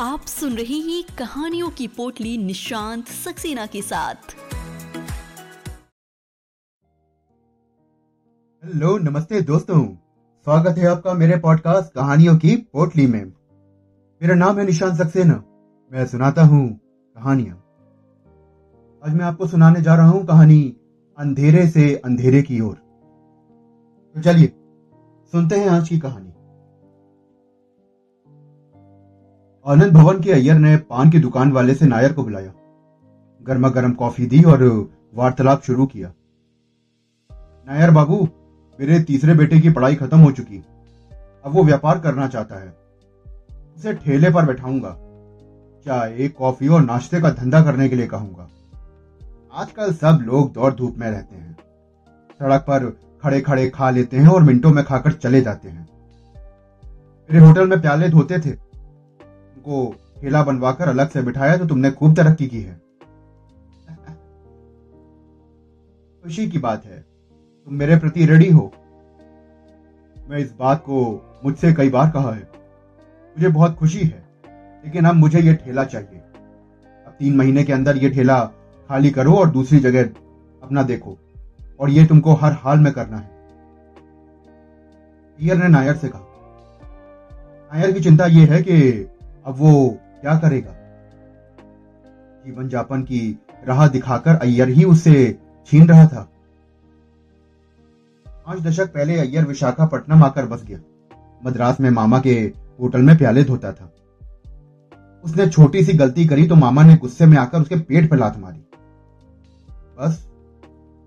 आप सुन रहे हैं कहानियों की पोटली निशांत सक्सेना के साथ। हेलो, नमस्ते दोस्तों। स्वागत है आपका मेरे पॉडकास्ट कहानियों की पोटली में। मेरा नाम है निशांत सक्सेना। मैं सुनाता हूँ कहानियाँ। आज मैं आपको सुनाने जा रहा हूँ कहानी अंधेरे से अंधेरे की ओर। तो चलिए, सुनते हैं आज की कहानी। आनंद भवन के अय्यर ने पान की दुकान वाले से नायर को बुलाया। गर्मा गर्म कॉफ़ी दी और वार्तालाप शुरू किया। नायर बाबू, मेरे तीसरे बेटे की पढ़ाई खत्म हो चुकी। अब वो व्यापार करना चाहता है। उसे ठेले पर बैठाऊँगा। चाय, कॉफ़ी और नाश्ते का धंधा करने के लिए कहूँगा। आजकल सब लोग दौड़ धूप में रहते हैं। सड़क पर खड़े खड़े खा लेते हैं और मिनटों में खाकर चले जाते हैं। मेरे होटल में प्याले धोते थे। उनको ठेला बनवाकर अलग से बिठाया तो तुमने खूब तरक्की की है। खुशी की बात है, तुम मेरे प्रति रेडी हो। मैं इस बात को मुझसे कई बार कहा है। मुझे बहुत खुशी है, लेकिन अब मुझे यह ठेला चाहिए। अब तीन महीने के अंदर यह ठेला खाली करो और दूसरी जगह अपना देखो, और यह तुमको हर हाल में करना है। ने नायर से कहा। नायर की चिंता यह है कि अब वो क्या करेगा? जीवन जापन की राह दिखाकर अय्यर ही उससे छीन रहा था। पाँच दशक पहले अय्यर विशाखापट्टनम आकर बस गया। मद्रास में मामा के होटल में प्याले धोता था। उसने छोटी सी गलती करी तो मामा ने गुस्से में आकर उसके पेट पर लात मारी। बस,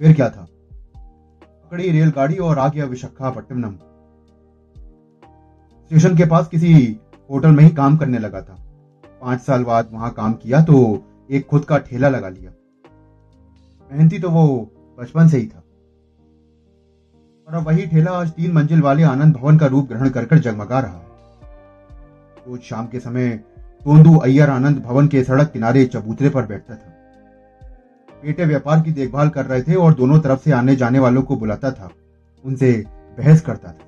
फिर क्या था? पकड़ी रेलगाड़ी और आ गया विशाखापट्टनम। स्टेशन के पास किसी होटल में ही काम करने लगा था। पाँच साल बाद वहाँ काम किया तो एक खुद का ठेला लगा लिया। मेहनती तो वो बचपन से ही था। और अब वही ठेला आज तीन मंजिल वाले आनंद भवन का रूप ग्रहण कर जगमगा रहा है। रोज शाम के समय तोंदू अय्यर आनंद भवन के सड़क किनारे चबूतरे पर बैठता था। बेटे व्यापार की देखभाल कर रहे थे और दोनों तरफ़ से आने जाने वालों को बुलाता था। उनसे बहस करता था।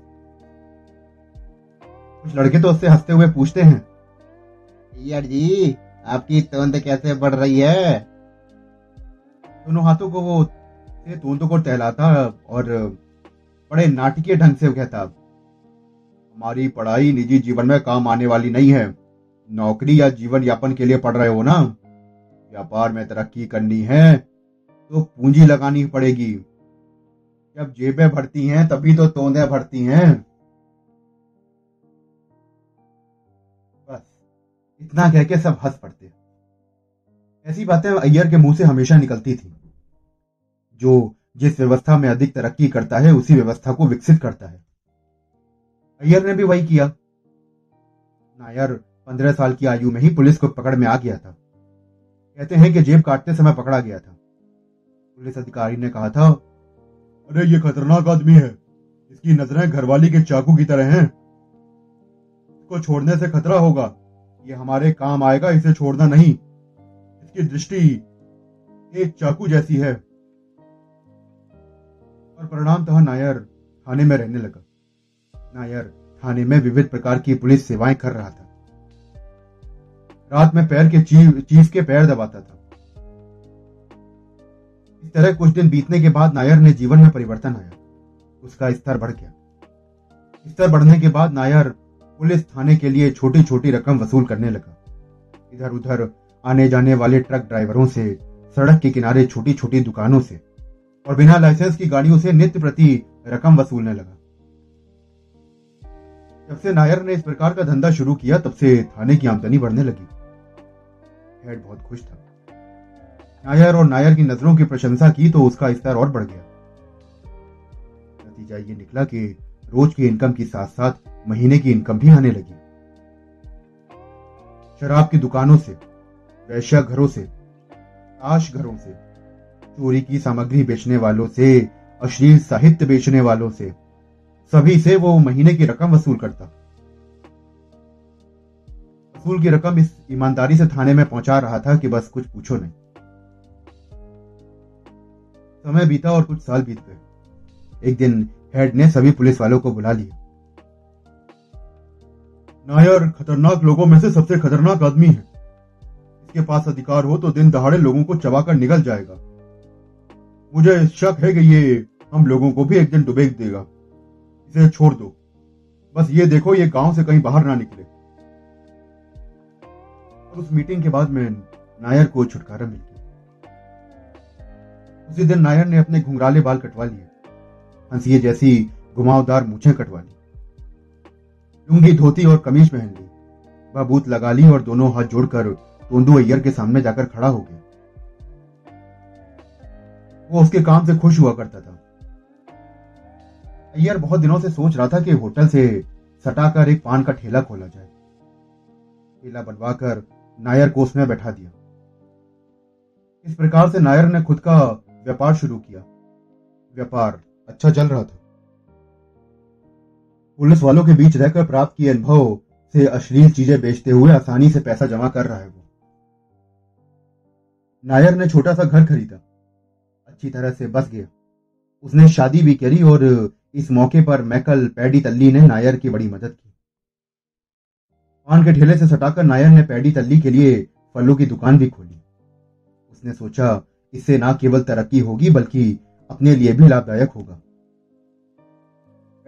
कुछ लड़के तो उससे हँसते हुए पूछते हैं। यार जी आपकी तोंद कैसे बढ़ रही है? दोनों हाथों को वो तोंद को टहलाता और बड़े नाटकीय ढंग से कहता हमारी पढ़ाई निजी जीवन में काम आने वाली नहीं है। नौकरी या जीवन यापन के लिए पढ़ रहे हो ना? व्यापार में तरक्की करनी है तो पूंजी लगानी पड़ेगी। जब जेबें भरती हैं तभी तो तोंदे भरती हैं। इतना कह के सब हंस पड़ते ऐसी बातें अय्यर के मुँह से हमेशा निकलती थी। जो जिस व्यवस्था में अधिक तरक्की करता है, उसी व्यवस्था को विकसित करता है। अय्यर ने भी वही किया। नायर पंद्रह साल की आयु में ही पुलिस को पकड़ में आ गया था। कहते हैं कि जेब काटते समय पकड़ा गया था। पुलिस अधिकारी ने कहा था, अरे, ये खतरनाक आदमी है। इसकी नज़रें घरवाली के चाकू की तरह हैं। इसको छोड़ने से खतरा होगा। ये हमारे काम आएगा, इसे छोड़ना नहीं। इसकी दृष्टि एक चाकू जैसी है। और परिणामतः नायर थाने में रहने लगा। नायर थाने में विविध प्रकार की पुलिस सेवाएँ कर रहा था। रात में पैर के चीफ चीफ के पैर दबाता था। इस तरह कुछ दिन बीतने के बाद नायर ने जीवन में परिवर्तन आया। उसका स्तर बढ़ गया। स्तर बढ़ने के बाद नायर पुलिस थाने के लिए छोटी छोटी रकम वसूल करने लगा। इधर उधर आने जाने वाले ट्रक ड्राइवरों से, सड़क के किनारे छोटी छोटी दुकानों से और बिना लाइसेंस की गाड़ियों से नित्य प्रति रकम वसूलने लगा। जब से नायर ने इस प्रकार का धंधा शुरू किया, तब से थाने की आमदनी बढ़ने लगी। हेड बहुत खुश था। नायर और नायर की नज़रों की प्रशंसा की तो उसका स्तर और बढ़ गया। नतीजा ये निकला कि रोज की इनकम के साथ साथ महीने की इनकम भी आने लगी। शराब की दुकानों से, वैश्या घरों से ताश घरों से, चोरी की सामग्री बेचने वालों से, अश्लील साहित्य बेचने वालों से, सभी से वो महीने की रकम वसूल करता। वसूल की रकम इस ईमानदारी से थाने में पहुँचा रहा था कि बस कुछ पूछो नहीं। समय बीता और कुछ साल बीत गए। एक दिन हेड ने सभी पुलिस वालों को बुला लिया नायर खतरनाक लोगों में से सबसे खतरनाक आदमी है। इसके पास अधिकार हो तो दिन दहाड़े लोगों को चबाकर निकल जाएगा। मुझे शक है कि ये हम लोगों को भी एक दिन डुबेक देगा। इसे छोड़ दो। बस ये देखो, ये गाँव से कहीं बाहर ना निकले। और उस मीटिंग के बाद में नायर को छुटकारा मिल गया। उसी दिन नायर ने अपने घुंघराले बाल कटवा लिए। हंसिए जैसी घुमावदार मूछें कटवा ली। लुंगी, धोती और कमीज पहन ली। बबूत लगा ली और दोनों हाथ जोड़कर तोंदू अय्यर के सामने जाकर खड़ा हो गया। वो उसके काम से खुश हुआ करता था। अय्यर बहुत दिनों से सोच रहा था कि होटल से सटाकर एक पान का ठेला खोला जाए। ठेला बनवाकर नायर को उसमें बैठा दिया। इस प्रकार से नायर ने खुद का व्यापार शुरू किया। व्यापार अच्छा चल रहा था। पुलिस वालों के बीच रहकर प्राप्त किए अनुभव से अश्लील चीज़ें बेचते हुए आसानी से पैसा जमा कर रहा है वो। नायर ने छोटा सा घर खरीदा। अच्छी तरह से बस गया। उसने शादी भी करी और इस मौके पर मैकल पैडी तल्ली ने नायर की बड़ी मदद की। पान के ठेले से सटाकर नायर ने पैडी तल्ली के लिए फलों की दुकान भी खोली। उसने सोचा, इससे ना केवल तरक्की होगी, बल्कि अपने लिए भी लाभदायक होगा।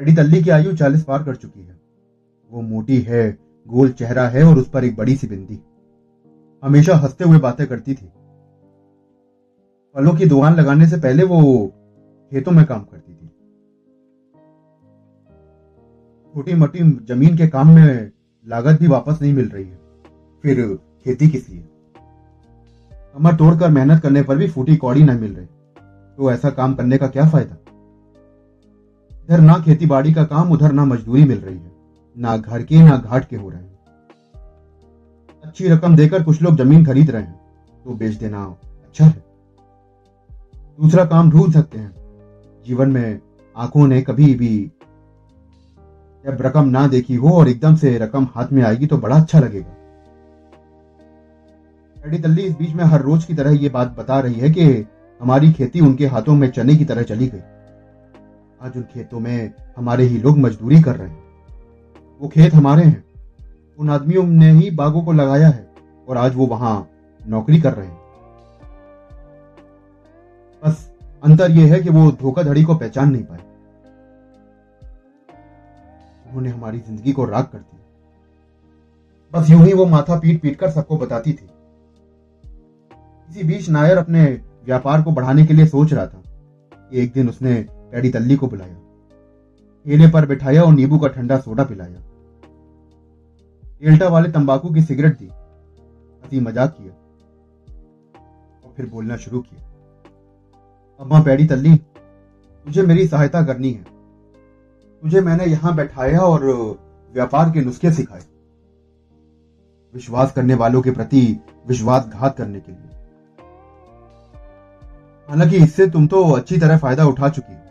पैडी तल्ली की आयु चालीस पार कर चुकी है। वो मोटी है, गोल चेहरा है और उस पर एक बड़ी सी बिंदी। हमेशा हँसते हुए बातें करती थी। फलों की दुकान लगाने से पहले वो खेतों में काम करती थी। छोटी मोटी ज़मीन के काम में लागत भी वापस नहीं मिल रही है। फिर खेती किस लिए? कमर तोड़कर मेहनत करने पर भी फूटी कौड़ी नहीं मिल रही। तो ऐसा काम करने का क्या फ़ायदा? इधर ना खेती बाड़ी का काम, उधर ना मजदूरी मिल रही है। ना घर के, ना घाट के हो रहे हैं। अच्छी रकम देकर कुछ लोग ज़मीन खरीद रहे हैं तो बेच देना अच्छा है। दूसरा काम ढूंढ सकते हैं। जीवन में आँखों ने कभी भी जब रकम ना देखी हो और एकदम से रकम हाथ में आएगी तो बड़ा अच्छा लगेगा। एडी तल्ली इस बीच में हर रोज की तरह ये बात बता रही है कि हमारी खेती उनके हाथों में चने की तरह चली गई। आज उन खेतों में हमारे ही लोग मजदूरी कर रहे हैं। वो खेत हमारे हैं। उन आदमियों ने ही बागों को लगाया है और आज वो वहाँ नौकरी कर रहे हैं। बस अंतर यह है कि वो धोखाधड़ी को पहचान नहीं पाए। उन्होंने हमारी ज़िंदगी को राग कर दिया बस यूँ ही वो माथा पीट पीट कर सबको बताती थी। इसी बीच नायर अपने व्यापार को बढ़ाने के लिए सोच रहा था कि एक दिन उसने पैडी तल्ली को बुलाया। ठेले पर बिठाया और नींबू का ठंडा सोडा पिलाया। डेल्टा वाले तंबाकू की सिगरेट दी। हँसी मज़ाक किया। और फिर बोलना शुरू किया। अम्मा पैडी तल्ली, तुझे मेरी सहायता करनी है। तुझे मैंने यहाँ बैठाया और व्यापार के नुस्खे सिखाए। विश्वास करने वालों के प्रति विश्वासघात करने के लिए। हालाँकि इससे तुम तो अच्छी तरह फ़ायदा उठा चुकी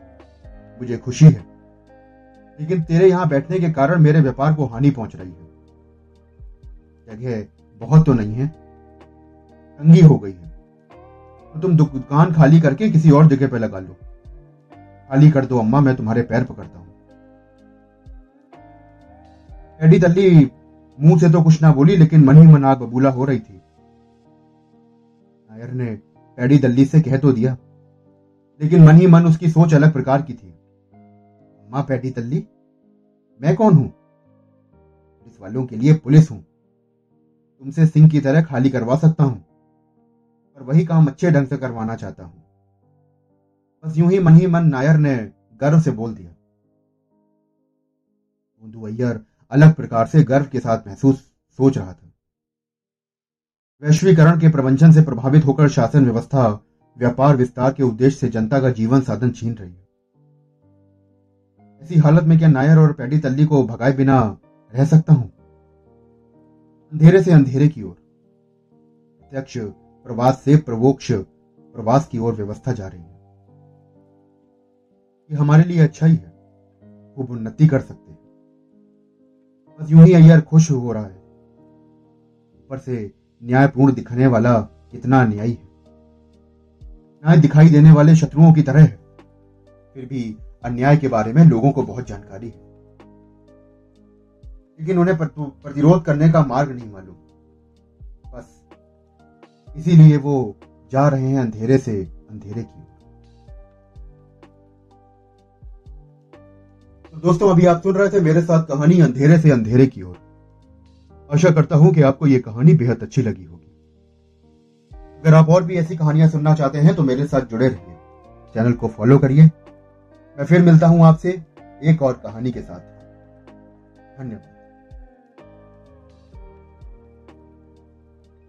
मुझे खुशी है। लेकिन तेरे यहाँ बैठने के कारण मेरे व्यापार को हानि पहुँच रही है। जगह बहुत तो नहीं है, तंगी हो गई है। तो तुम दुकान खाली करके किसी और जगह पे लगा लो। खाली कर दो अम्मा, मैं तुम्हारे पैर पकड़ता हूँ। एडी तल्ली, मुँह से तो कुछ ना बोली, लेकिन मन ही मन आग बबूला हो रही थी। नायर ने एडी दल्ली से कह तो दिया, लेकिन मन ही मन उसकी सोच अलग प्रकार की थी। अम्मा पैडी तल्ली, मैं कौन हूँ? पुलिस वालों के लिए पुलिस हूँ। तुमसे सिंह की तरह खाली करवा सकता हूँ और वही काम अच्छे ढंग से करवाना चाहता हूँ। बस यूँ ही मन ही मन नायर ने गर्व से बोल दिया। अय्यर अलग प्रकार से गर्व के साथ महसूस सोच रहा था। वैश्वीकरण के प्रवंचन से प्रभावित होकर शासन व्यवस्था, व्यापार विस्तार के उद्देश्य से जनता का जीवन साधन छीन रही है। ऐसी हालत में क्या नायर और पैडी तल्ली को भगाए बिना रह सकता हूँ? अंधेरे से अंधेरे की ओर। प्रत्यक्ष, प्रवास से प्रवोक्ष, प्रवास की ओर व्यवस्था जा रही है। ये हमारे लिए अच्छा ही है। खूब उन्नति कर सकते हैं। बस यूँ ही अय्यर खुश हो रहा है। ऊपर से न्यायपूर्ण दिखने वाला कितना अन्यायी है। न्याय दिखाई देने वाले शत्रुओं की तरह है। फिर भी अन्याय के बारे में लोगों को बहुत जानकारी है। लेकिन उन्हें प्रतिरोध करने का मार्ग नहीं मालूम। बस इसीलिए वो जा रहे हैं अंधेरे से अंधेरे की तो दोस्तों, अभी आप सुन रहे थे मेरे साथ कहानी अंधेरे से अंधेरे की ओर। आशा करता हूँ कि आपको यह कहानी बेहद अच्छी लगी होगी। अगर आप और भी ऐसी कहानियाँ सुनना चाहते हैं तो मेरे साथ जुड़े रहिए। चैनल को फॉलो करिए। मैं फिर मिलता हूँ आपसे एक और कहानी के साथ। धन्यवाद।